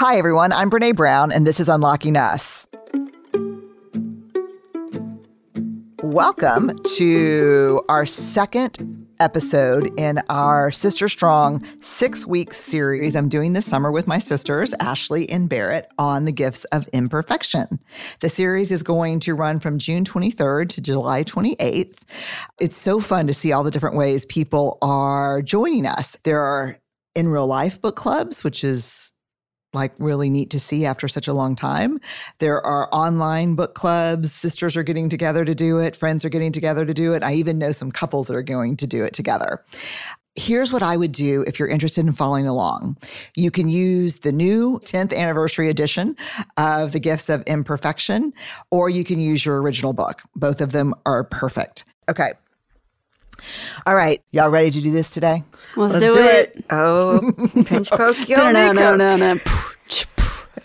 Hi, everyone. I'm Brené Brown, and this is Unlocking Us. Welcome to our second episode in our Sister Strong six week series I'm doing this summer with my sisters, Ashley and Barrett, on the gifts of imperfection. The series is going to run from June 23rd to July 28th. It's so fun to see all the different ways people are joining us. There are in real life book clubs, which is like really neat to see after such a long time. There are online book clubs. Sisters are getting together to do it. Friends are getting together to do it. I even know some couples that are going to do it together. Here's what I would do if you're interested in following along. You can use the new 10th anniversary edition of The Gifts of Imperfection, or you can use your original book. Both of them are perfect. Okay. All right. Y'all ready to do this today? Let's, Let's do, do it. it. Oh, pinch poke, yo, No, no, no, makeup. no, no.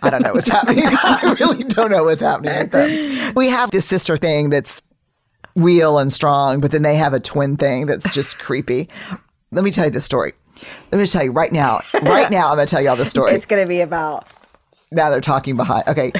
I don't know what's happening. I really don't know what's happening with them. We have this sister thing that's real and strong, but then they have a twin thing that's just creepy. Let me tell you the story. Let me tell you right now. Right now, I'm going to tell you all the story. It's gonna be about. now they're talking behind. Okay.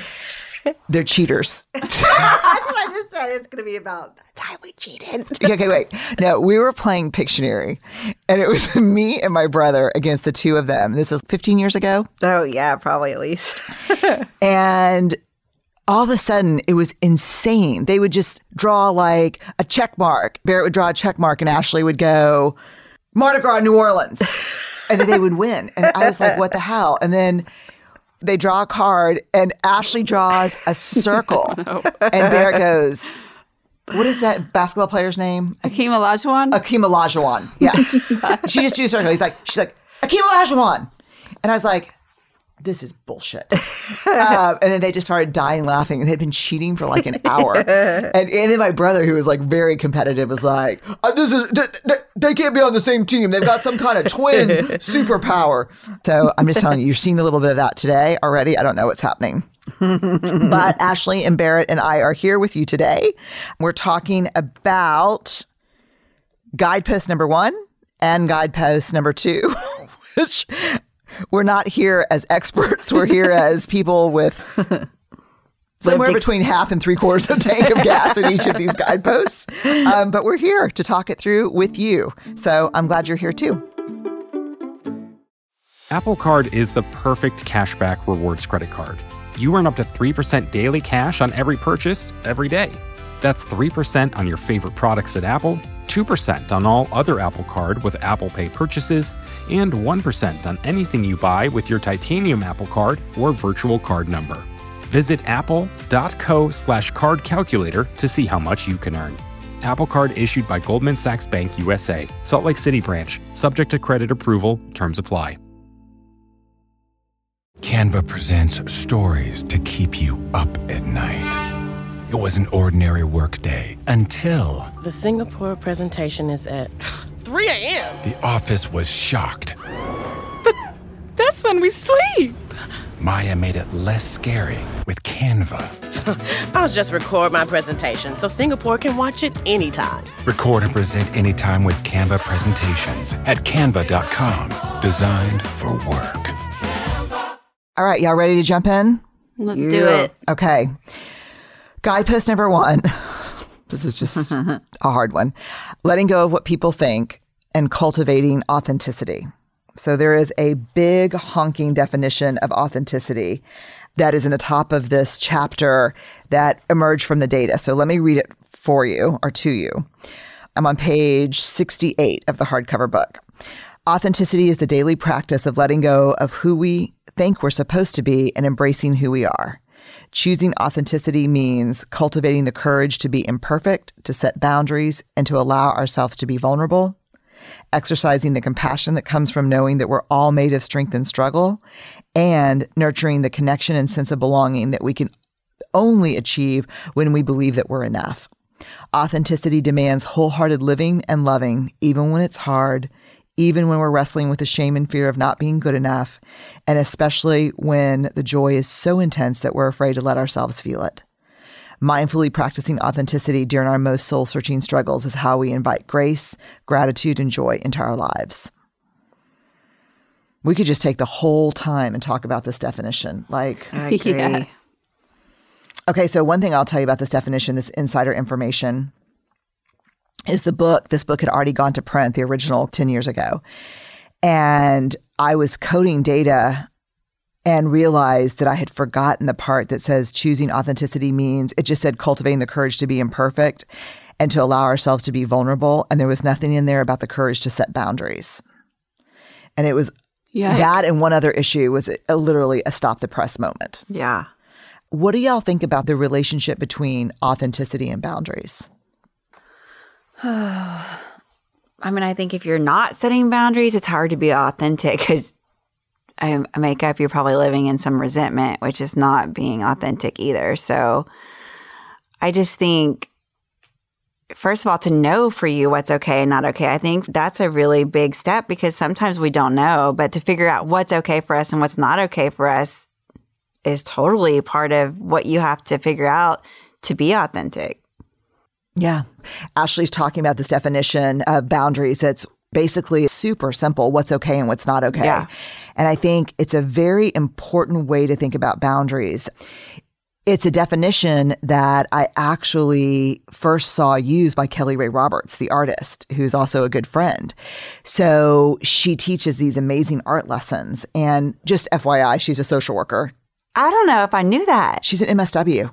They're cheaters. That's what I just said. It's gonna be about. That's how we cheated. okay, okay, wait. No, we were playing Pictionary, and it was me and my brother against the two of them. This is 15 years ago. Oh yeah, probably at least. And all of a sudden, it was insane. They would just draw like a check mark. Barrett would draw a check mark, and Ashley would go, Mardi Gras, New Orleans. and then they would win. And I was like, what the hell? And then they draw a card, and Ashley draws a circle. And there it goes, what is that basketball player's name? Akeem Olajuwon? Akeem Olajuwon. Yeah. she just drew a circle. He's like, she's like, Akeem Olajuwon. And I was like, this is bullshit. um, and then they just started dying laughing. And they'd been cheating for like an hour. and, and then my brother, who was like very competitive, was like, uh, this is, th- th- they can't be on the same team. They've got some kind of twin superpower. So I'm just telling you, you're seeing a little bit of that today already. I don't know what's happening. but Ashley and Barrett and I are here with you today. We're talking about guidepost number one and guidepost number two, which we're not here as experts. We're here as people with somewhere ex- between half and three quarters of a tank of gas in each of these guideposts. Um, but we're here to talk it through with you. So I'm glad you're here too. Apple Card is the perfect cashback rewards credit card. You earn up to 3% daily cash on every purchase every day. That's 3% on your favorite products at Apple, 2% on all other Apple Card with Apple Pay purchases, and 1% on anything you buy with your titanium Apple Card or virtual card number. Visit apple.co slash card calculator to see how much you can earn. Apple Card issued by Goldman Sachs Bank USA, Salt Lake City branch, subject to credit approval, terms apply. Canva presents stories to keep you up at night. It was an ordinary workday until The Singapore presentation is at 3 a.m. the office was shocked. That's when we sleep. Maya made it less scary with Canva. I'll just record my presentation so Singapore can watch it anytime. Record and present anytime with Canva presentations at canva.com. Designed for work. All right, y'all ready to jump in? Let's do it. Okay. Guidepost number one. this is just a hard one. Letting go of what people think and cultivating authenticity. So there is a big honking definition of authenticity that is in the top of this chapter that emerged from the data. So let me read it for you or to you. I'm on page 68 of the hardcover book. Authenticity is the daily practice of letting go of who we think we're supposed to be and embracing who we are. Choosing authenticity means cultivating the courage to be imperfect, to set boundaries, and to allow ourselves to be vulnerable. Exercising the compassion that comes from knowing that we're all made of strength and struggle, and nurturing the connection and sense of belonging that we can only achieve when we believe that we're enough. Authenticity demands wholehearted living and loving, even when it's hard, even when we're wrestling with the shame and fear of not being good enough, and especially when the joy is so intense that we're afraid to let ourselves feel it. Mindfully practicing authenticity during our most soul searching struggles is how we invite grace, gratitude, and joy into our lives. We could just take the whole time and talk about this definition. Like. Yes. okay, so one thing I'll tell you about this definition, this insider information, is the book. This book had already gone to print, the original 10 years ago. And I was coding data and realized that I had forgotten the part that says choosing authenticity means it just said cultivating the courage to be imperfect and to allow ourselves to be vulnerable. And there was nothing in there about the courage to set boundaries. And it was Yikes. that and one other issue was a, literally a stop the press moment. Yeah. What do y'all think about the relationship between authenticity and boundaries? I mean, I think if you're not setting boundaries, it's hard to be authentic because I, make up you're probably living in some resentment, which is not being authentic either. So I just think, first of all, to know for you what's okay and not okay, I think that's a really big step because sometimes we don't know, but to figure out what's okay for us and what's not okay for us is totally part of what you have to figure out to be authentic. Yeah. Ashley's talking about this definition of boundaries that's basically super simple what's okay and what's not okay. Yeah. And I think it's a very important way to think about boundaries. It's a definition that I actually first saw used by Kelly Rae Roberts, the artist, who's also a good friend. So she teaches these amazing art lessons. And just FYI, she's a social worker. I don't know if I knew that. She's an MSW.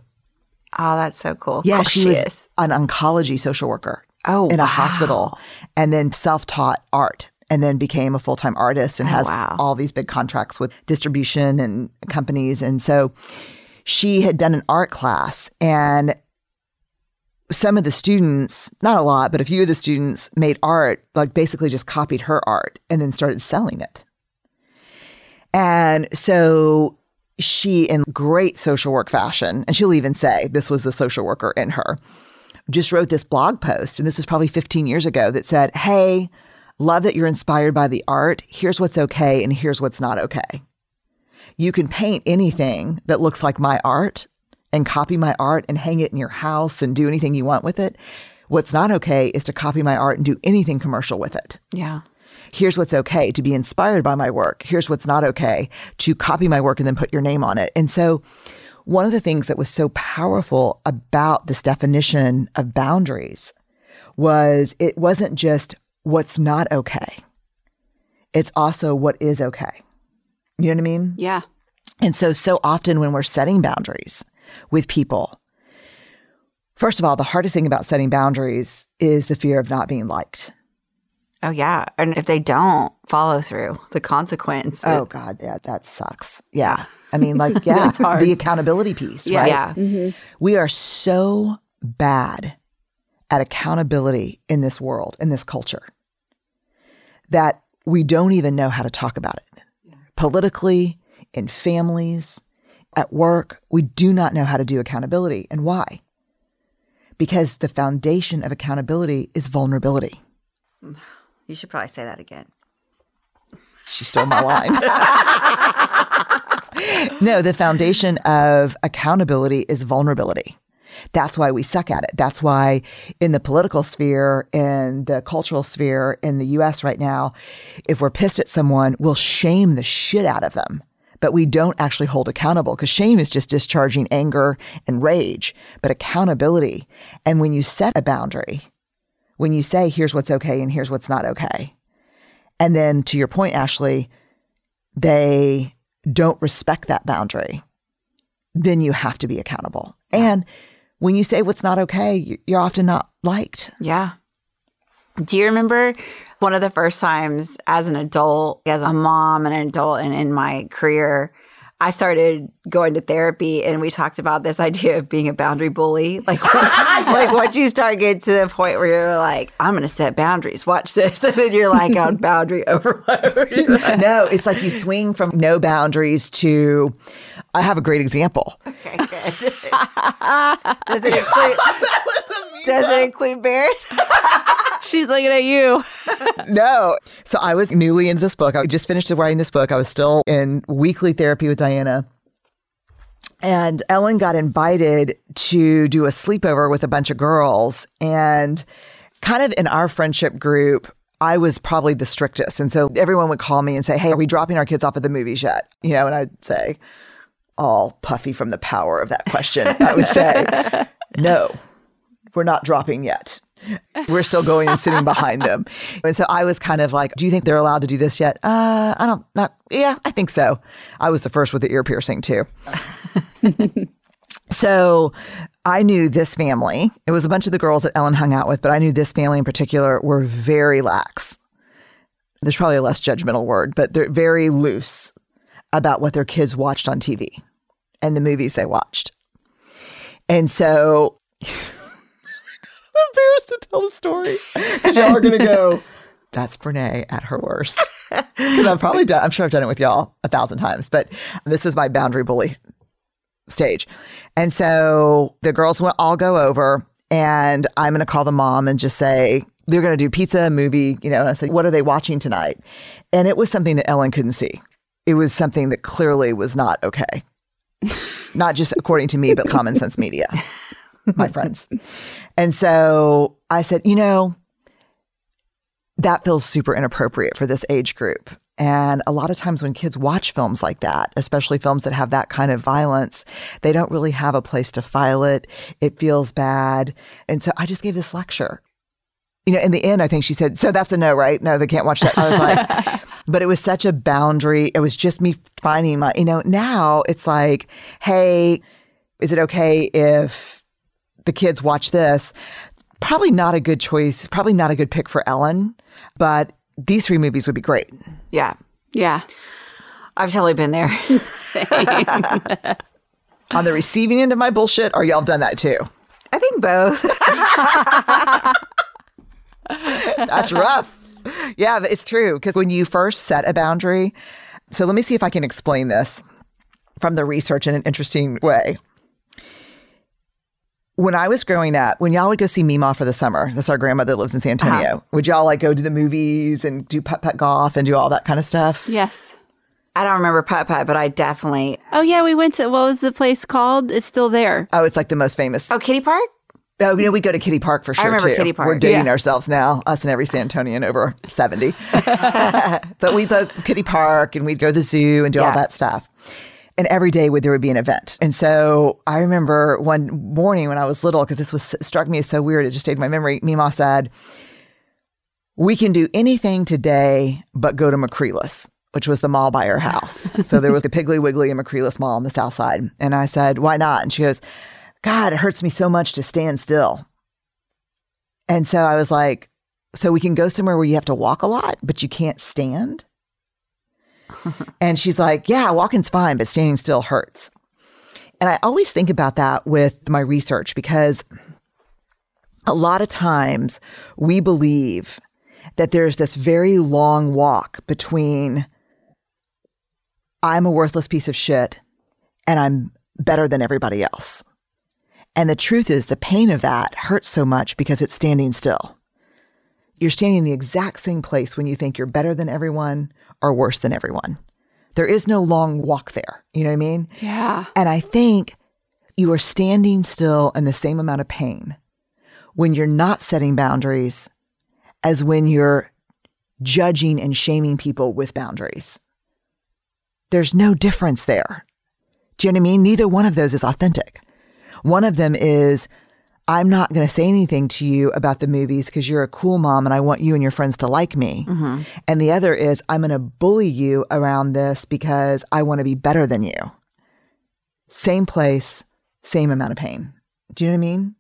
Oh, that's so cool. Yeah, course she was is. an oncology social worker. Oh, in a wow. hospital, and then self-taught art, and then became a full-time artist and Oh, has wow. all these big contracts with distribution and companies. And so, she had done an art class, and some of the students, not a lot, but a few of the students made art, like basically just copied her art and then started selling it. And so she, in great social work fashion, and she'll even say this was the social worker in her, just wrote this blog post, and this was probably 15 years ago, that said, Hey, love that you're inspired by the art. Here's what's okay, and here's what's not okay. You can paint anything that looks like my art and copy my art and hang it in your house and do anything you want with it. What's not okay is to copy my art and do anything commercial with it Yeah. Here's what's okay to be inspired by my work. Here's what's not okay to copy my work and then put your name on it. And so, one of the things that was so powerful about this definition of boundaries was it wasn't just what's not okay, it's also what is okay. You know what I mean? Yeah. And so, so often when we're setting boundaries with people, first of all, the hardest thing about setting boundaries is the fear of not being liked. Oh, yeah. And if they don't follow through, the consequence. Oh God, yeah, that sucks. Yeah. I mean, like, yeah, It's hard. the accountability piece, yeah. right? Yeah. Mm-hmm. We are so bad at accountability in this world, in this culture, that we don't even know how to talk about it. Politically, in families, at work, we do not know how to do accountability. And why? Because the foundation of accountability is vulnerability. Mm. You should probably say that again. She stole my line. no, the foundation of accountability is vulnerability. That's why we suck at it. That's why in the political sphere, in the cultural sphere, in the US right now, if we're pissed at someone, we'll shame the shit out of them. But we don't actually hold accountable because shame is just discharging anger and rage. But accountability, and when you set a boundary, when you say, here's what's okay and here's what's not okay, and then to your point, Ashley, they don't respect that boundary, then you have to be accountable. And when you say what's not okay, you- you're often not liked. Yeah. Do you remember one of the first times as an adult, as a mom and an adult, and in my career, I started going to therapy, and we talked about this idea of being a boundary bully. Like, like once you start getting to the point where you're like, "I'm going to set boundaries. Watch this," and then you're like on boundary overload. No, it's like you swing from no boundaries to. I have a great example. okay, good. Does it include? Does it include Barrett? She's looking at you. No. So I was newly into this book. I just finished writing this book. I was still in weekly therapy with Diana. And Ellen got invited to do a sleepover with a bunch of girls. And kind of in our friendship group, I was probably the strictest. And so everyone would call me and say, Hey, are we dropping our kids off at the movies yet? You know, and I'd say, all puffy from the power of that question, I would say, No, we're not dropping yet. We're still going and sitting behind them. And so I was kind of like, Do you think they're allowed to do this yet? Uh, I don't, not, yeah, I think so. I was the first with the ear piercing too. So I knew this family. It was a bunch of the girls that Ellen hung out with, but I knew this family in particular were very lax. There's probably a less judgmental word, but they're very loose about what their kids watched on TV and the movies they watched. And so I'm embarrassed to tell the story because y'all are going to go, that's Brené at her worst. Because I've probably done, I'm sure I've done it with y'all a thousand times, but this was my boundary bully stage. And so the girls will all go over and I'm going to call the mom and just say, they're going to do pizza, movie, you know. And I said, what are they watching tonight? And it was something that Ellen couldn't see. It was something that clearly was not okay. Not just according to me, but common sense media, my friends. And so I said, you know, that feels super inappropriate for this age group. And a lot of times when kids watch films like that, especially films that have that kind of violence, they don't really have a place to file it. It feels bad. And so I just gave this lecture. You know, in the end, I think she said, So that's a no, right? No, they can't watch that. I was like, But it was such a boundary. It was just me finding my, you know, now it's like, Hey, is it okay if the kids watch this? Probably not a good choice. Probably not a good pick for Ellen, but these three movies would be great. Yeah. Yeah. I've totally been there. On the receiving end of my bullshit, or y'all done that too? I think both. That's rough. Yeah, it's true. Because when you first set a boundary, so let me see if I can explain this from the research in an interesting way. When I was growing up, when y'all would go see Mima for the summer, that's our grandmother that lives in San Antonio, uh-huh. would y'all like go to the movies and do putt putt golf and do all that kind of stuff? Yes. I don't remember putt putt, but I definitely. Oh yeah, we went to what was the place called? It's still there. Oh, it's like the most famous. Oh, Kiddie Park? Oh, you know, we go to Kiddie Park for sure. remember too. Kiddie Park. We're dating Yeah. ourselves now, us and every San Antonian over 70. but we both Kiddie Park and we'd go to the zoo and do all that stuff. And every day would, there would be an event. And so I remember one morning when I was little, because this was struck me as so weird, it just stayed in my memory. Mima said, We can do anything today but go to McCreless, which was the mall by her house. so there was the Piggly Wiggly and McCreless Mall on the south side. And I said, Why not? And she goes, God, it hurts me so much to stand still. And so I was like, So we can go somewhere where you have to walk a lot, but you can't stand? and she's like, Yeah, walking's fine, but standing still hurts. And I always think about that with my research because a lot of times we believe that there's this very long walk between I'm a worthless piece of shit and I'm better than everybody else. And the truth is, the pain of that hurts so much because it's standing still. You're standing in the exact same place when you think you're better than everyone or worse than everyone. There is no long walk there. You know what I mean? Yeah. And I think you are standing still in the same amount of pain when you're not setting boundaries as when you're judging and shaming people with boundaries. There's no difference there. Do you know what I mean? Neither one of those is authentic. One of them is, I'm not going to say anything to you about the movies because you're a cool mom and I want you and your friends to like me. Mm-hmm. And the other is, I'm going to bully you around this because I want to be better than you. Same place, same amount of pain. Do you know what I mean?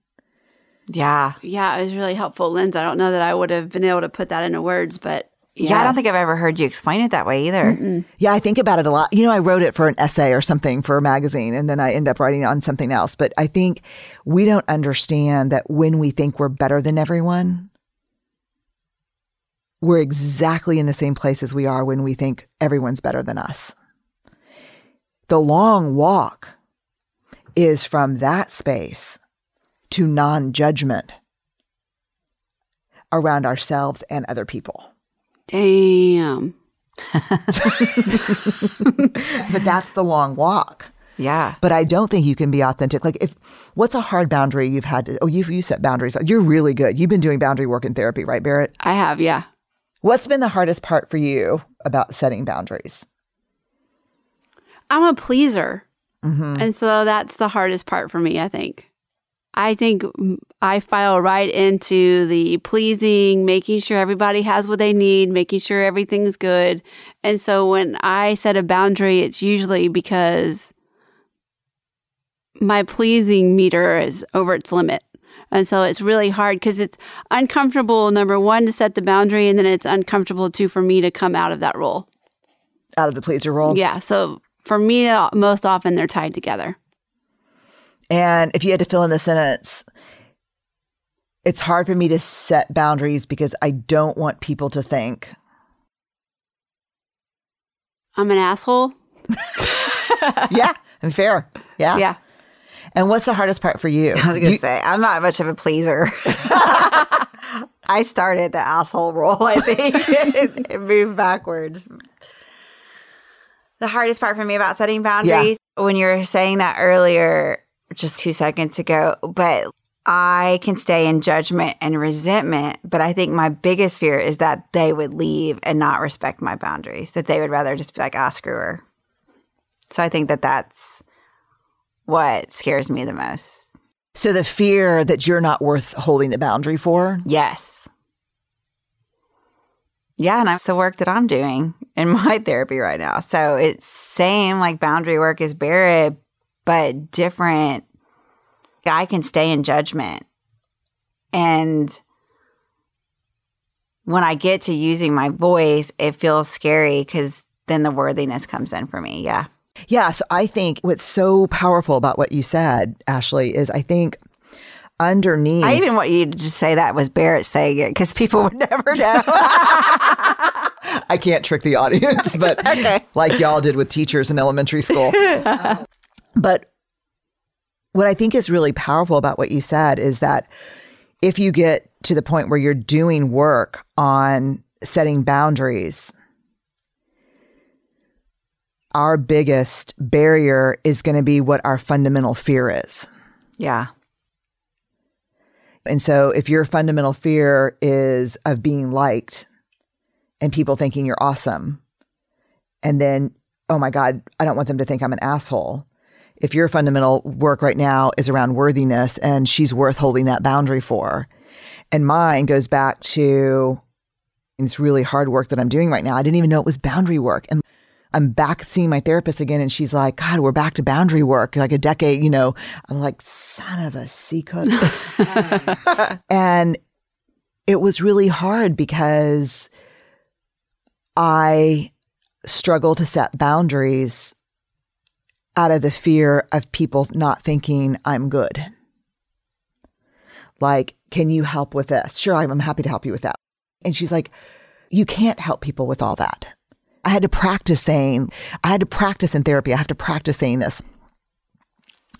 Yeah. Yeah, it was really helpful, Linz. I don't know that I would have been able to put that into words, but Yeah, I don't think I've ever heard you explain it that way either. Yeah, I think about it a lot. You know, I wrote it for an essay or something for a magazine, and then I end up writing it on something else. But I think we don't understand that when we think we're better than everyone, we're exactly in the same place as we are when we think everyone's better than us. The long walk is from that space to non judgment around ourselves and other people. Damn. But that's the long walk. Yeah. But I don't think you can be authentic. Like, if what's a hard boundary you've had to? Oh, you've you set boundaries. You're really good. You've been doing boundary work in therapy, right, Barrett? I have, yeah. What's been the hardest part for you about setting boundaries? I'm a pleaser. Mm-hmm. And so that's the hardest part for me, I think. I think I file right into the pleasing, making sure everybody has what they need, making sure everything's good. And so when I set a boundary, it's usually because my pleasing meter is over its limit. And so it's really hard because it's uncomfortable, number one, to set the boundary, and then it's uncomfortable too for me to come out of that role. Out of the pleaser role? Yeah. So for me, uh, most often they're tied together. And if you had to fill in the sentence, it's hard for me to set boundaries because I don't want people to think. I'm an asshole. yeah, and fair. Yeah. Yeah. And what's the hardest part for you? I was gonna say I'm not much of a pleaser. I started the asshole role, I think, and, and moved backwards. The hardest part for me about setting boundaries when you were saying that earlier, just two seconds ago, but I can stay in judgment and resentment. But I think my biggest fear is that they would leave and not respect my boundaries, that they would rather just be like, ah, screw her. So I think that that's what scares me the most. So the fear that you're not worth holding the boundary for. Yes. Yeah, and that's the work that I'm doing in my therapy right now. So it's same like boundary work as Barrett, but different. I can stay in judgment. And when I get to using my voice, it feels scary because then the worthiness comes in for me. Yeah. Yeah. So I think what's so powerful about what you said, Ashley, is I think underneath. I even want you to just say that was Barrett saying it because people would never know. I can't trick the audience, but like y'all did with teachers in elementary school. But what I think is really powerful about what you said is that if you get to the point where you're doing work on setting boundaries, our biggest barrier is going to be what our fundamental fear is. yeah. And so if your fundamental fear is of being liked and people thinking you're awesome, and then, oh my God, I don't want them to think I'm an asshole. If your fundamental work right now is around worthiness and she's worth holding that boundary for, and mine goes back to this really hard work that I'm doing right now. I didn't even know it was boundary work. And I'm back seeing my therapist again, and she's like, God, we're back to boundary work, like a decade, you know. I'm like, son of a sea cook. and it was really hard because I struggle to set boundaries out of the fear of people not thinking I'm good. Like, can you help with this? Sure, I'm, happy to help you with that. And she's like, you can't help people with all that. I had to practice saying, I had to practice in therapy. I have to practice saying this.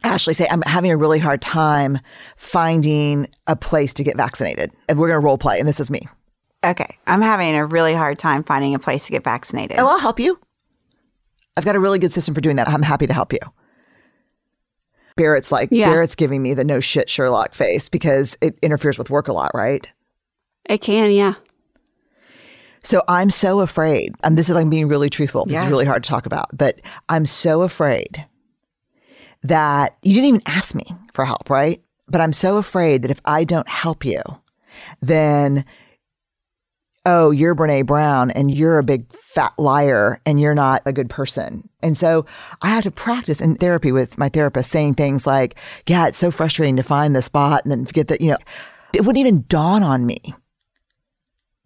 Ashley say, I'm having a really hard time finding a place to get vaccinated. And we're going to role play. And this is me. Okay. I'm having a really hard time finding a place to get vaccinated. Oh, I'll help you. I've got a really good system for doing that. I'm happy to help you. Barrett's like, Yeah. Barrett's giving me the no shit Sherlock face because it interferes with work a lot, right? It can, yeah. So I'm so afraid. And this is like being really truthful. This is really hard to talk about, but I'm so afraid that you didn't even ask me for help, right? But I'm so afraid that if I don't help you, then oh, you're Brené Brown and you're a big fat liar and you're not a good person. And so I have to practice in therapy with my therapist saying things like, yeah, it's so frustrating to find the spot and then get that, you know, it wouldn't even dawn on me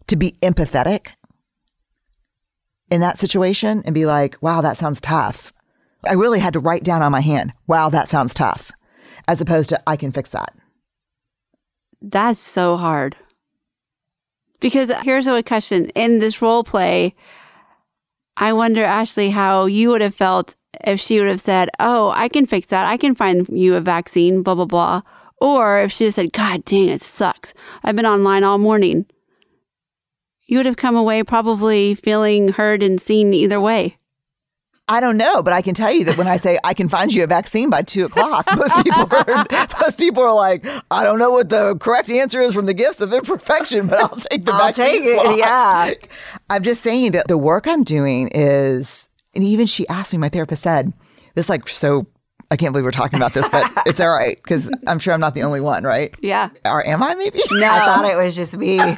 to be empathetic in that situation and be like, wow, that sounds tough. I really had to write down on my hand, wow, that sounds tough, as opposed to I can fix that. That's so hard. Because here's a question in this role play, I wonder, Ashley, how you would have felt if she would have said, Oh, I can fix that. I can find you a vaccine, blah, blah, blah. Or if she said, God dang, it sucks. I've been online all morning. You would have come away probably feeling heard and seen either way. I don't know, but I can tell you that when I say I can find you a vaccine by two o'clock, most people are most people are like, I don't know what the correct answer is from the gifts of imperfection, but I'll take the vaccine. I'll vaccine take it, slot." yeah. I'm just saying that the work I'm doing is, and even she asked me, my therapist said, this like so. I can't believe we're talking about this, but it's all right because I'm sure I'm not the only one, right? Yeah. Or am I maybe? No. I thought it was just me. no,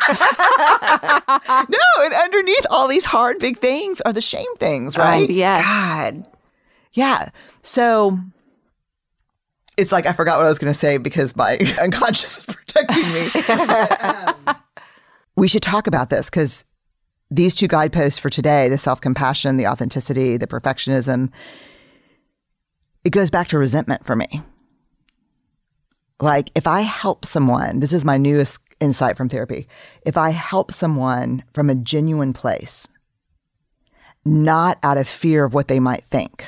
and underneath all these hard big things are the shame things, right? Yes. God. Yeah. So it's like I forgot what I was going to say because my unconscious is protecting me. Um, we should talk about this because these two guideposts for today the self compassion, the authenticity, the perfectionism it goes back to resentment for me. Like if I help someone, this is my newest insight from therapy. If I help someone from a genuine place, not out of fear of what they might think,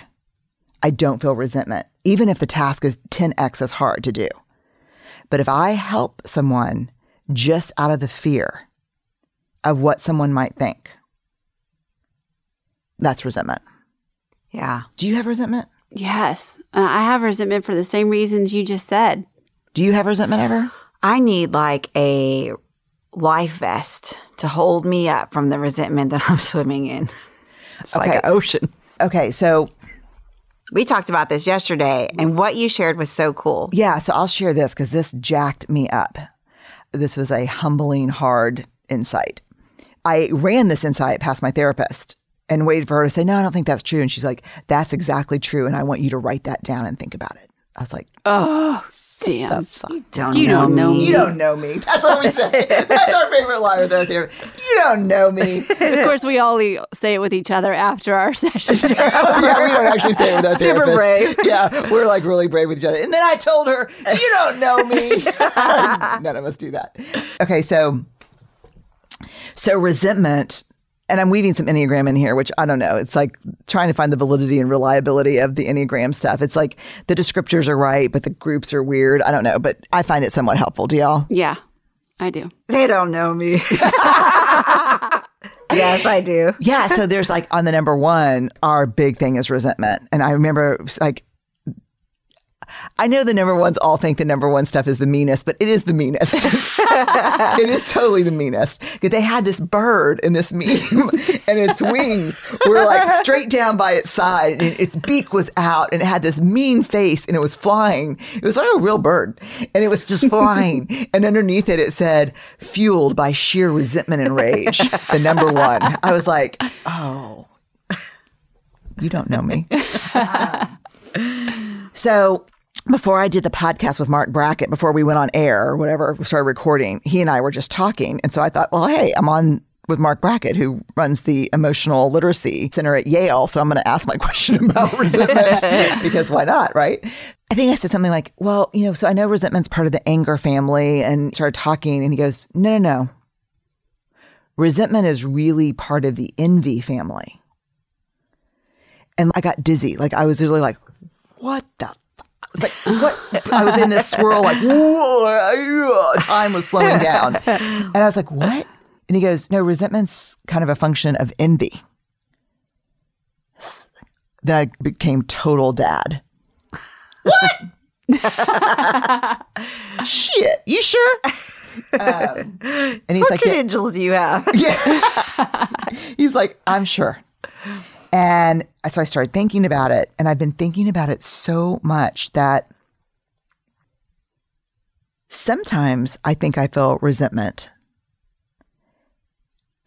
I don't feel resentment, even if the task is 10x as hard to do. But if I help someone just out of the fear of what someone might think, that's resentment. Yeah. Do you have resentment? Yes. Uh, I have resentment for the same reasons you just said. Do you have resentment ever? I need like a life vest to hold me up from the resentment that I'm swimming in. It's like Okay. an ocean. Okay, so We talked about this yesterday, and what you shared was so cool. yeah, so I'll share this because this jacked me up. This was a humbling, hard insight. I ran this insight past my therapist and waited for her to say, No, I don't think that's true. And she's like, That's exactly true. And I want you to write that down and think about it. I was like, Oh, damn. Don't You know don't know me. You don't know me. That's what we say. That's our favorite line with our therapist. You don't know me. of course, we all say it with each other after our session. yeah, we don't actually say it with our Super therapist. brave. Yeah, we're like really brave with each other. And then I told her, "You don't know me." None of us do that. Okay, so so resentment, and I'm weaving some enneagram in here, which I don't know. It's like trying to find the validity and reliability of the enneagram stuff. It's like the descriptors are right, but the groups are weird. I don't know, but I find it somewhat helpful. Do y'all? yeah, I do. They don't know me. yes, I do. Yeah. So there's like on the number one, our big thing is resentment. And I remember like, I know the number ones all think the number one stuff is the meanest, but it is the meanest. it is totally the meanest. Because They had this bird in this meme, and its wings were like straight down by its side, and its beak was out, and it had this mean face, and it was flying. It was like a real bird, and it was just flying. and underneath it, it said, "Fueled by sheer resentment and rage." The number one. I was like, oh, you don't know me. So before I did the podcast with Marc Brackett, before we went on air or whatever, started recording, he and I were just talking. And so I thought, well, hey, I'm on with Marc Brackett, who runs the Emotional Literacy Center at Yale. So I'm going to ask my question about resentment because why not, right? I think I said something like, well, you know, so I know resentment's part of the anger family and started talking. And he goes, no, no, no. Resentment is really part of the envy family. And I got dizzy. Like I was literally like, what the? Was like, what? I was in this swirl, like, whoa, time was slowing down. And I was like, what? And he goes, no, resentment's kind of a function of envy. Then I became total dad. What? Shit, you sure? Um, and he's like, What like, yeah, credentials do you have? yeah. He's like, I'm sure. And so I started thinking about it, and I've been thinking about it so much that sometimes I think I feel resentment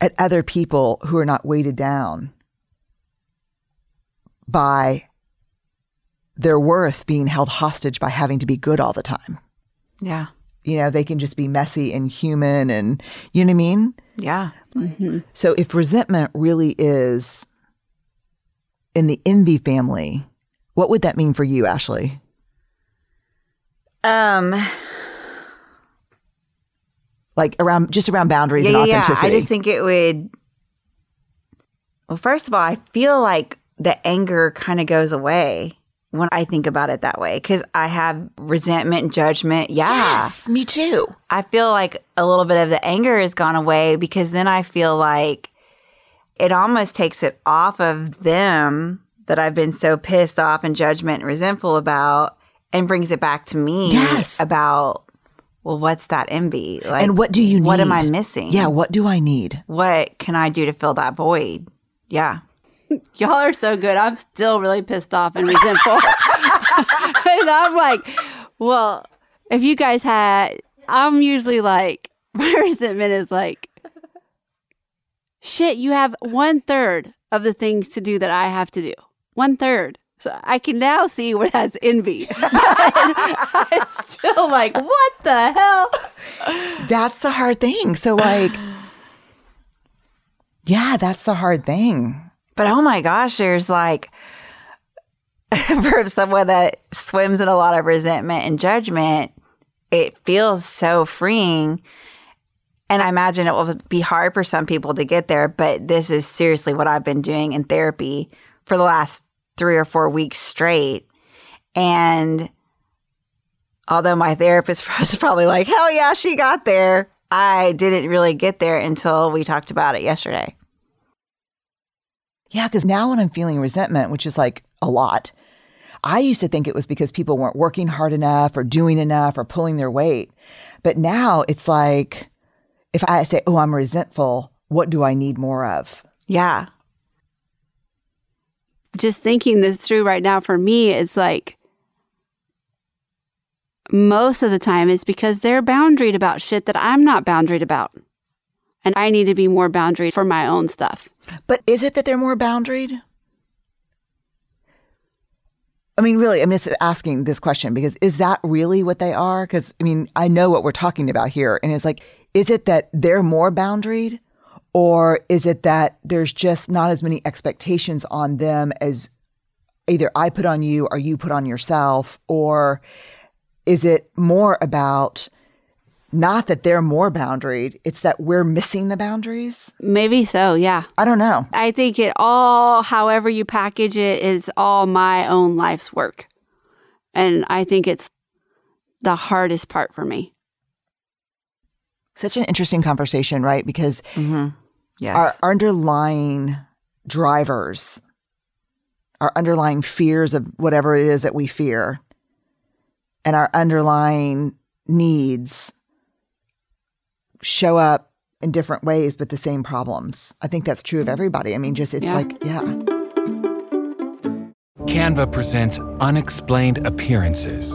at other people who are not weighted down by their worth being held hostage by having to be good all the time. Yeah. You know, they can just be messy and human, and you know what I mean? Yeah. Mm-hmm. So if resentment really is in the envy family, what would that mean for you, Ashley? Um, Like around just around boundaries yeah, and yeah, yeah. I just think it would. Well, first of all, I feel like the anger kind of goes away when I think about it that way because I have resentment and judgment. Yeah. Yes, me too. I feel like a little bit of the anger has gone away because then I feel like it almost takes it off of them that I've been so pissed off and judgment and resentful about and brings it back to me Yes. about well what's that envy like and what do you need? what am i missing Yeah, what do I need? what can i do to fill that void yeah Y'all are so good. I'm still really pissed off and resentful. and I'm like, well, if you guys had, I'm usually like, my resentment is like, shit, you have one third of the things to do that I have to do. One third. So I can now see where that's envy. I'm still like, what the hell? That's the hard thing. So, like, yeah, that's the hard thing. but oh my gosh there's like for someone that swims in a lot of resentment and judgment it feels so freeing and i imagine it will be hard for some people to get there but this is seriously what i've been doing in therapy for the last three or four weeks straight and although my therapist was probably like hell yeah she got there i didn't really get there until we talked about it yesterday Yeah, because now when I'm feeling resentment, which is like a lot, I used to think it was because people weren't working hard enough or doing enough or pulling their weight. But now it's like, if I say, oh, I'm resentful, what do I need more of? yeah just thinking this through right now for me, it's like most of the time it's because they're boundaried about shit that I'm not boundaried about. And I need to be more boundaried for my own stuff. But is it that they're more boundaried? I mean, really, I'm just asking this question because is that really what they are? Because, I mean, I know what we're talking about here. And it's like, is it that they're more boundaried? Or is it that there's just not as many expectations on them as either I put on you or you put on yourself? Or is it more about not that they're more boundaried, it's that we're missing the boundaries? Maybe so, yeah. I don't know. I think it all, however you package it, is all my own life's work. And I think it's the hardest part for me. Such an interesting conversation, right? Because mm-hmm. yes our underlying drivers, our underlying fears of whatever it is that we fear, and our underlying needs show up in different ways, but the same problems. I think that's true of everybody. I mean, just it's Yeah. like, yeah. Canva presents unexplained appearances.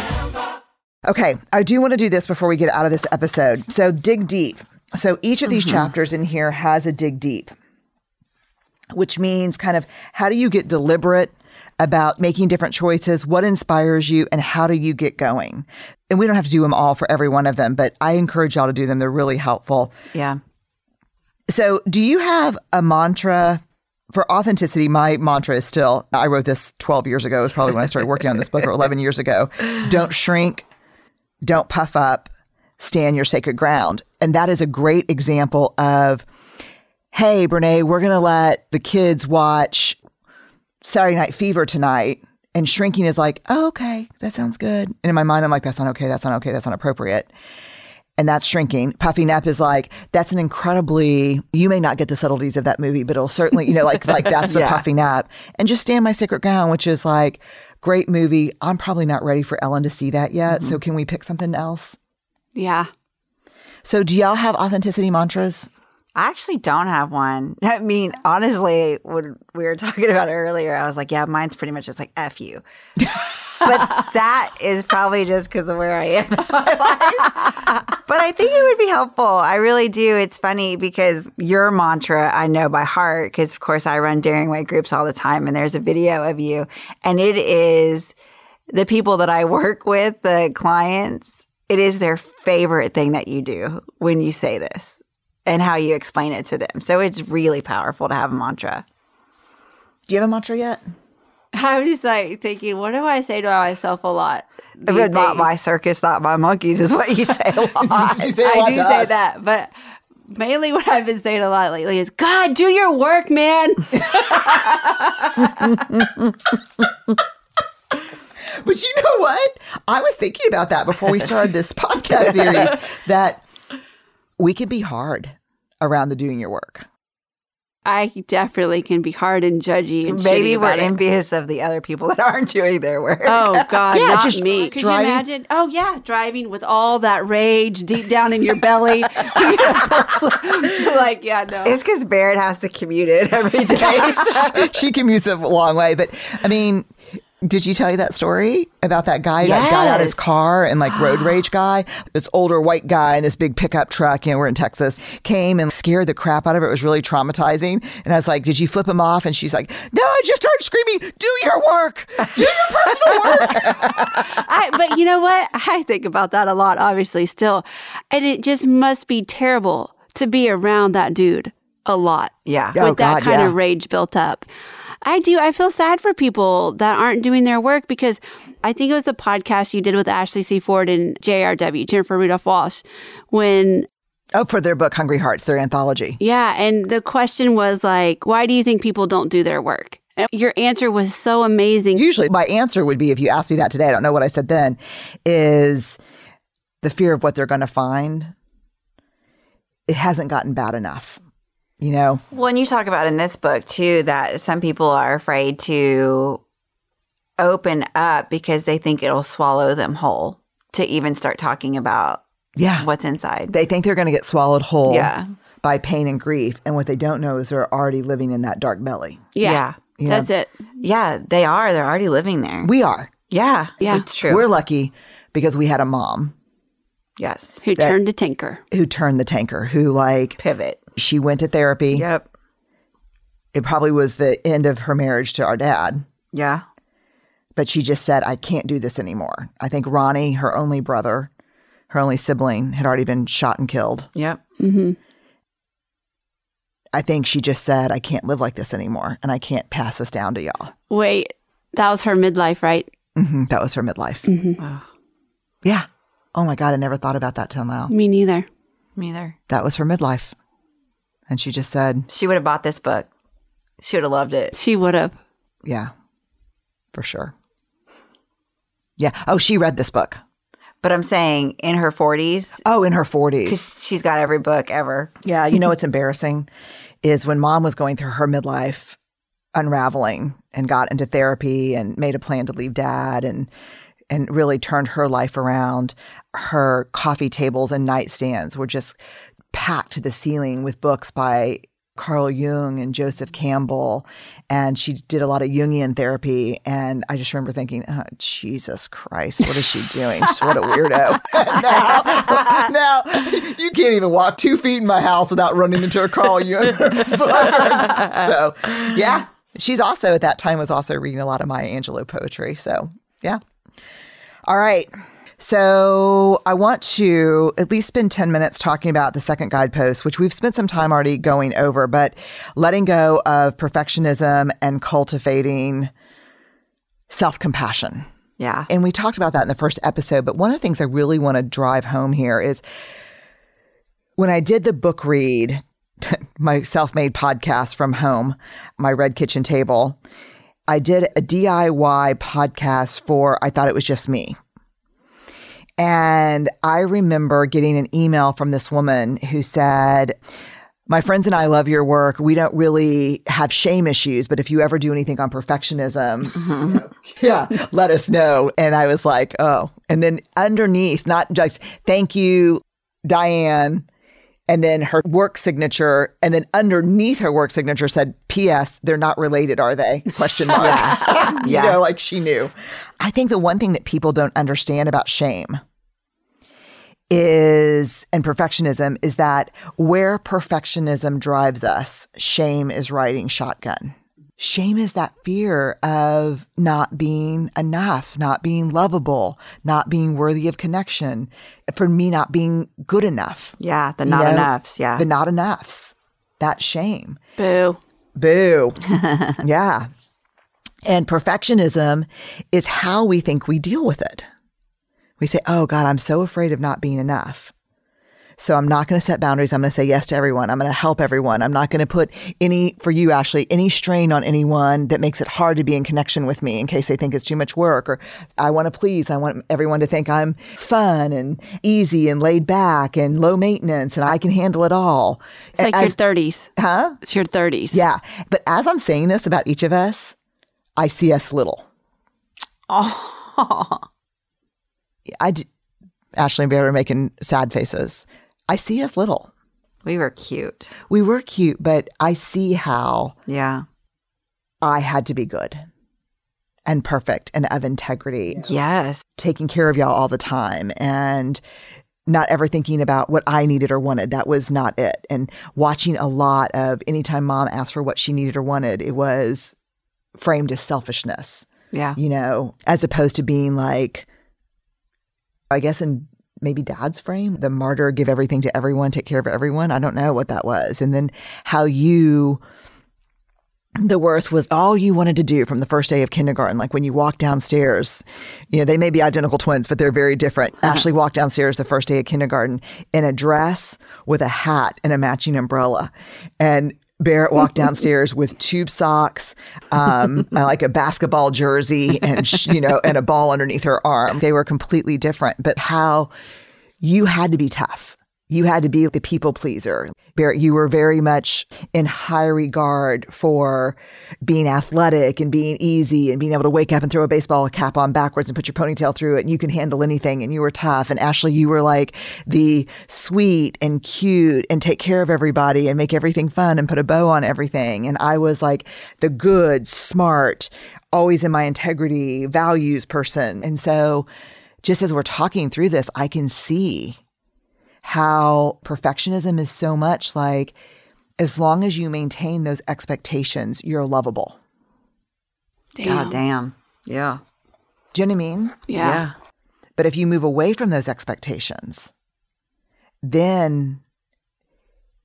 Okay, I do want to do this before we get out of this episode. So, dig deep. So, each of these mm-hmm. chapters in here has a dig deep, which means kind of how do you get deliberate about making different choices? What inspires you, and how do you get going? And we don't have to do them all for every one of them, but I encourage y'all to do them. They're really helpful. yeah So, do you have a mantra for authenticity? My mantra is still, I wrote this 12 years ago. It was probably when I started working on this book or 11 years ago. Don't shrink, don't puff up, stand your sacred ground. And that is a great example of, hey, Brené, we're going to let the kids watch Saturday Night Fever tonight. And shrinking is like, oh, okay, that sounds good. And in my mind, I'm like, that's not okay. That's not okay. That's not appropriate and that's shrinking. Puffing up is like that's an incredibly you may not get the subtleties of that movie, but it'll certainly you know like like that's the Yeah. puffing up. And just stand my sacred ground, which is like great movie. I'm probably not ready for Ellen to see that yet. So mm-hmm. can we pick something else? Yeah. So do y'all have authenticity mantras? I actually don't have one. I mean, honestly, when we were talking about it earlier, I was like, yeah, mine's pretty much just like F you. but that is probably just because of where I am in my life. But I think it would be helpful. I really do. It's funny because your mantra I know by heart, because of course I run Daring Way groups all the time, and there's a video of you, and it is the people that I work with, the clients, it is their favorite thing that you do when you say this and how you explain it to them. So it's really powerful to have a mantra. Do you have a mantra yet? I'm just like thinking, what do I say to myself a lot? these But not days? my circus, not my monkeys, is what you say a lot. You say a I lot do to say us. that, but mainly what I've been saying a lot lately is, God, do your work, man. But you know what? I was thinking about that before we started this podcast series that we can be hard around the doing your work. I definitely can be hard and judgy and Maybe shitty we're about it. envious of the other people that aren't doing their work. Oh God, Yeah, not just me. Could driving- you imagine? Oh yeah, driving with all that rage deep down in your belly. like yeah, no. It's because Barrett has to commute it every day. she commutes a long way. But I mean, did she tell you that story about that guy that got out of his car and like road rage guy? This older white guy in this big pickup truck, you know, we're in Texas, came and scared the crap out of her. It was really traumatizing. And I was like, Did you flip him off? And she's like, No, I just started screaming, Do your work. Do your personal work. I, but you know what? I think about that a lot, obviously, still. And it just must be terrible to be around that dude a lot. Yeah. Oh, with Oh, that God, kind yeah. of rage built up. I do. I feel sad for people that aren't doing their work because I think it was a podcast you did with Ashley C. Ford and JRW, Jennifer Rudolph Walsh, when Oh, for their book, Hungry Hearts, their anthology. yeah, and the question was like, why do you think people don't do their work? And your answer was so amazing. Usually, my answer would be if you asked me that today, I don't know what I said then, is the fear of what they're going to find. It hasn't gotten bad enough. You know, When you talk about in this book too, that some people are afraid to open up because they think it'll swallow them whole to even start talking about yeah. what's inside. They think they're going to get swallowed whole Yeah. by pain and grief. And what they don't know is they're already living in that dark belly. Yeah, Yeah. that's it. Yeah, they are. They're already living there. We are. yeah, Yeah. it's true. We're lucky because we had a mom yes, Who turned the tinker? who turned the tanker, who, like, pivot. She went to therapy. Yep. It probably was the end of her marriage to our dad. Yeah. but she just said, I can't do this anymore. I think Ronnie, her only brother, her only sibling, had already been shot and killed. Yep. I think she just said, I can't live like this anymore and I can't pass this down to y'all. Wait, that was her midlife, right? Mm-hmm, That was her midlife. Mm-hmm. Wow. Yeah. Oh my God, I never thought about that till now. Me neither. Me either. That was her midlife. And she just said, She would have bought this book. She would have loved it. She would have. Yeah, for sure. Yeah. Oh, she read this book. But I'm saying in her 40s, Oh, in her 40s. because she's got every book ever. Yeah, you know what's embarrassing is when mom was going through her midlife unraveling and got into therapy and made a plan to leave dad and and really turned her life around. Her coffee tables and nightstands were just packed to the ceiling with books by Carl Jung and Joseph Campbell. And she did a lot of Jungian therapy. And I just remember thinking, oh, Jesus Christ, what is she doing? Just what a weirdo. now, now, you can't even walk two feet in my house without running into a Carl Jung so, yeah. She's also, at that time, was also reading a lot of Maya Angelou poetry. So, yeah. All right. So I want to at least spend 10 minutes talking about the second guidepost, which we've spent some time already going over, but letting go of perfectionism and cultivating self compassion. Yeah. And we talked about that in the first episode. But one of the things I really want to drive home here is when I did the book read, my self made podcast from home, my red kitchen table, I did a DIY podcast for I thought it was just me. And I remember getting an email from this woman who said, my friends and I love your work. We don't really have shame issues, but if you ever do anything on perfectionism, mm-hmm. yeah, let us know. And I was like, oh. And then underneath, not just thank you, Diane, and then her work signature, and then underneath her work signature said, "P.S. They're not related, are they?" Question mark. you Yeah. know, like she knew. I think the one thing that people don't understand about shame is and perfectionism is that where perfectionism drives us, shame is riding shotgun. Shame is that fear of not being enough, not being lovable, not being worthy of connection, for me not being good enough. Yeah. The You not know, enoughs. Yeah. The not enoughs. That shame. Boo. Boo. yeah. And perfectionism is how we think we deal with it. We say, Oh God, I'm so afraid of not being enough. So I'm not going to set boundaries. I'm going to say yes to everyone. I'm going to help everyone. I'm not going to put any, for you, Ashley, any strain on anyone that makes it hard to be in connection with me in case they think it's too much work or I want to please. I want everyone to think I'm fun and easy and laid back and low maintenance and I can handle it all. It's like As- your 30s. huh? It's your 30s. Yeah. But as I'm saying this about each of us, I see us little. Oh, I, d- Ashley and Bear are making sad faces. I see us little. we were cute. We were cute, but I see how Yeah. I had to be good and perfect and of integrity, Yes. taking care of y'all all the time and not ever thinking about what I needed or wanted. That was not it. And watching a lot of anytime mom asked for what she needed or wanted, it was framed as selfishness. Yeah. you know, as opposed to being like, I guess in maybe dad's frame, the martyr, give everything to everyone, take care of everyone. I don't know what that was. And then how you, the worth was all you wanted to do from the first day of kindergarten. Like when you walk downstairs, you know, they may be identical twins, but they're very different. Uh-huh. Ashley walked downstairs the first day of kindergarten in a dress with a hat and a matching umbrella. And Barrett walked downstairs with tube socks, um, like a basketball jersey, and you know, and a ball underneath her arm. They were completely different, but how you had to be tough. You had to be the people pleaser. You were very much in high regard for being athletic and being easy and being able to wake up and throw a baseball cap on backwards and put your ponytail through it and you can handle anything and you were tough. And Ashley, you were like the sweet and cute and take care of everybody and make everything fun and put a bow on everything. And I was like the good, smart, always in my integrity, values person. And so just as we're talking through this, I can see how perfectionism is so much like as long as you maintain those expectations, you're lovable. Damn. God damn. Yeah. Do you know what I mean? Yeah. But if you move away from those expectations, then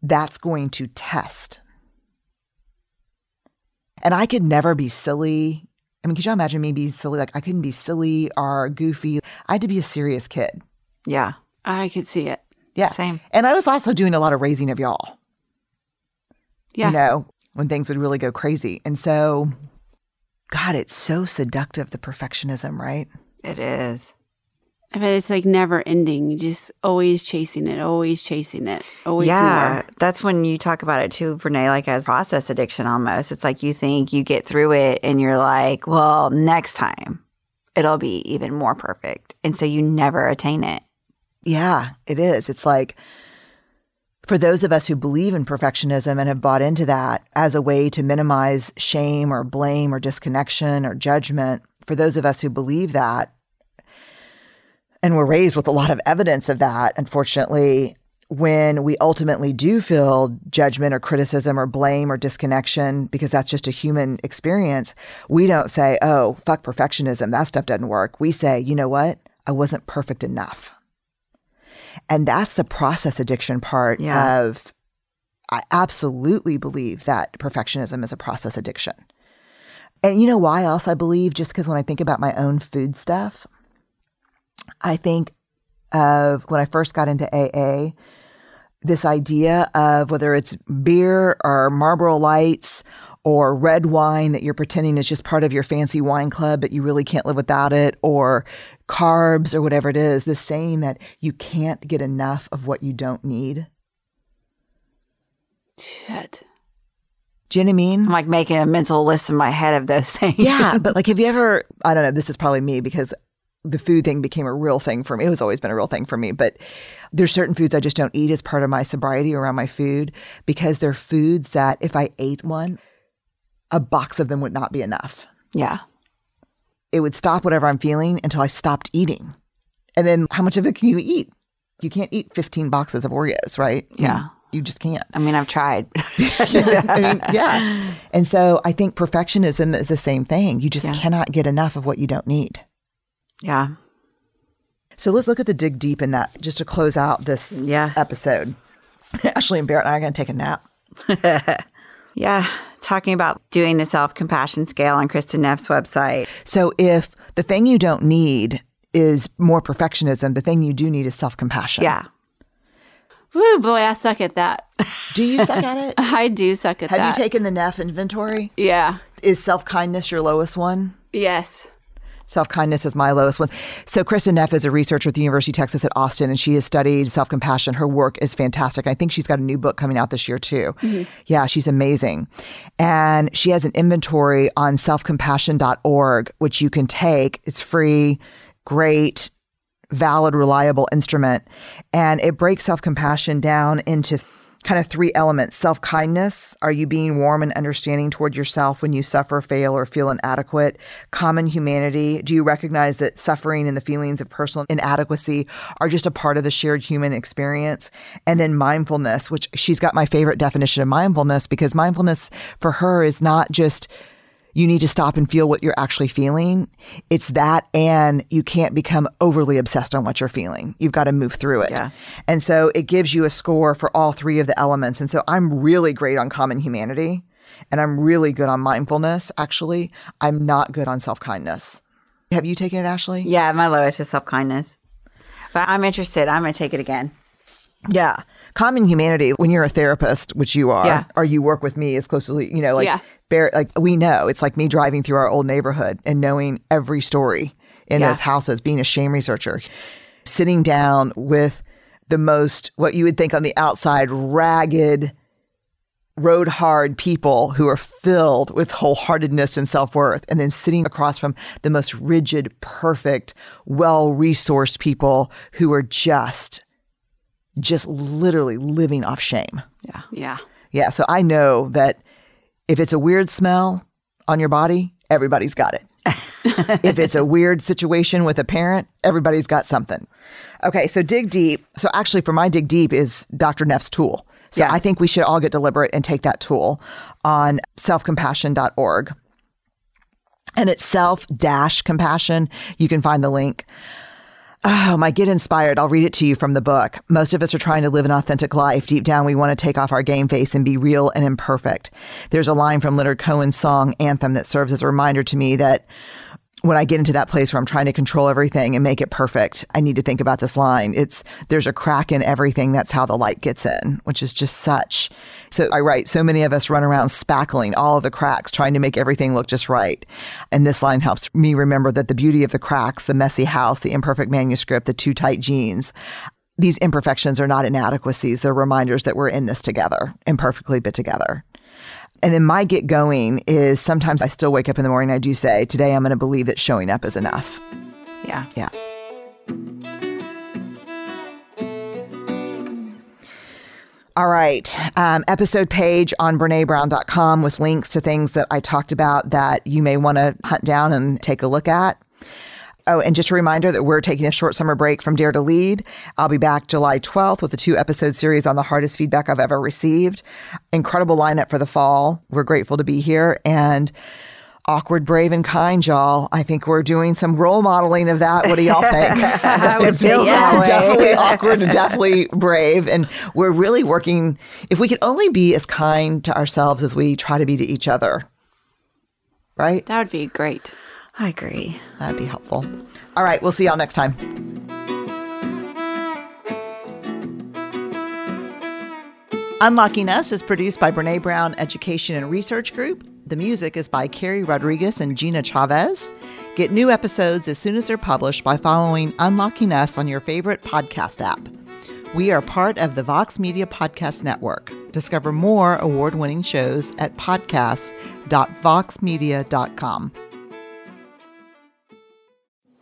that's going to test. And I could never be silly. I mean, could you imagine me being silly? Like, I couldn't be silly or goofy. I had to be a serious kid. Yeah. I could see it. Yeah. Same. And I was also doing a lot of raising of y'all. Yeah. you know, when things would really go crazy. And so, God, it's so seductive, the perfectionism, right? It is. I mean, it's like never ending. You just always chasing it, always chasing it, always yeah. more. That's when you talk about it too, Brené, like as process addiction almost. It's like you think you get through it and you're like, well, next time it'll be even more perfect. And so you never attain it. Yeah, it is. It's like for those of us who believe in perfectionism and have bought into that as a way to minimize shame or blame or disconnection or judgment, for those of us who believe that, and we're raised with a lot of evidence of that, unfortunately, when we ultimately do feel judgment or criticism or blame or disconnection, because that's just a human experience, we don't say, oh, fuck perfectionism. That stuff doesn't work. We say, you know what? I wasn't perfect enough. And that's the process addiction part Yeah. of, I absolutely believe that perfectionism is a process addiction. And you know why else I believe? Just because when I think about my own food stuff, I think of when I first got into AA, this idea of whether it's beer or Marlboro Lights or red wine that you're pretending is just part of your fancy wine club, but you really can't live without it, or carbs or whatever it is, the saying that you can't get enough of what you don't need. Shit. Do you know what I mean? I'm like making a mental list in my head of those things. Yeah, but like, have you ever? I don't know. This is probably me because the food thing became a real thing for me. It was always been a real thing for me, but there's certain foods I just don't eat as part of my sobriety around my food because they're foods that if I ate one, a box of them would not be enough. yeah. It would stop whatever I'm feeling until I stopped eating. And then how much of it can you eat? You can't eat 15 boxes of Oreos, right? Yeah. You just can't. I mean, I've tried. I mean, yeah. And so I think perfectionism is the same thing. You just Yeah. cannot get enough of what you don't need. yeah. So let's look at the dig deep in that just to close out this Yeah. episode. Ashley and Barrett and I are going to take a nap. Yeah. talking about doing the self compassion scale on Kristin Neff's website. So if the thing you don't need is more perfectionism, the thing you do need is self compassion. Yeah. Woo, boy, I suck at that. Do you suck at it? I do suck at Have that. Have you taken the Neff inventory? Yeah. Is self kindness your lowest one? Yes. Self kindness is my lowest one. So, Kristin Neff is a researcher at the University of Texas at Austin, and she has studied self compassion. Her work is fantastic. I think she's got a new book coming out this year, too. Mm-hmm. Yeah, she's amazing. And she has an inventory on selfcompassion.org, which you can take. It's free, great, valid, reliable instrument. And it breaks self compassion down into kind of three elements self kindness. Are you being warm and understanding toward yourself when you suffer, fail, or feel inadequate? Common humanity. Do you recognize that suffering and the feelings of personal inadequacy are just a part of the shared human experience? And then mindfulness, which she's got my favorite definition of mindfulness because mindfulness for her is not just you need to stop and feel what you're actually feeling. It's that, and you can't become overly obsessed on what you're feeling. You've got to move through it. Yeah. And so it gives you a score for all three of the elements. And so I'm really great on common humanity, and I'm really good on mindfulness, actually. I'm not good on self kindness. Have you taken it, Ashley? Yeah, my lowest is self kindness. But I'm interested. I'm going to take it again. Yeah. Common humanity, when you're a therapist, which you are, Yeah. or you work with me as closely, you know, like, Yeah. like we know it's like me driving through our old neighborhood and knowing every story in Yeah. those houses, being a shame researcher, sitting down with the most, what you would think on the outside, ragged, road hard people who are filled with wholeheartedness and self worth, and then sitting across from the most rigid, perfect, well resourced people who are just, just literally living off shame. Yeah. Yeah. Yeah. So I know that if it's a weird smell on your body, everybody's got it. if it's a weird situation with a parent, everybody's got something. Okay. So dig deep. So actually, for my dig deep is Dr. Neff's tool. So Yeah. I think we should all get deliberate and take that tool on selfcompassion.org. And it's self dash compassion. You can find the link. Oh, my get inspired. I'll read it to you from the book. Most of us are trying to live an authentic life. Deep down, we want to take off our game face and be real and imperfect. There's a line from Leonard Cohen's song Anthem that serves as a reminder to me that when I get into that place where I'm trying to control everything and make it perfect, I need to think about this line. It's there's a crack in everything. That's how the light gets in, which is just such. So I write, so many of us run around spackling all of the cracks, trying to make everything look just right. And this line helps me remember that the beauty of the cracks, the messy house, the imperfect manuscript, the too tight jeans, these imperfections are not inadequacies. They're reminders that we're in this together, imperfectly, but together. And then my get going is sometimes I still wake up in the morning. I do say, today I'm going to believe that showing up is enough. Yeah. Yeah. All right. Um, episode page on BreneBrown.com with links to things that I talked about that you may want to hunt down and take a look at. Oh, and just a reminder that we're taking a short summer break from Dare to Lead. I'll be back July 12th with a two episode series on the hardest feedback I've ever received. Incredible lineup for the fall. We're grateful to be here and awkward, brave, and kind, y'all. I think we're doing some role modeling of that. What do y'all think? I would it feels say that definitely awkward and definitely brave. And we're really working, if we could only be as kind to ourselves as we try to be to each other, right? That would be great. I agree. That'd be helpful. All right, we'll see y'all next time. Unlocking Us is produced by Brené Brown Education and Research Group. The music is by Carrie Rodriguez and Gina Chavez. Get new episodes as soon as they're published by following Unlocking Us on your favorite podcast app. We are part of the Vox Media Podcast Network. Discover more award winning shows at podcasts.voxmedia.com.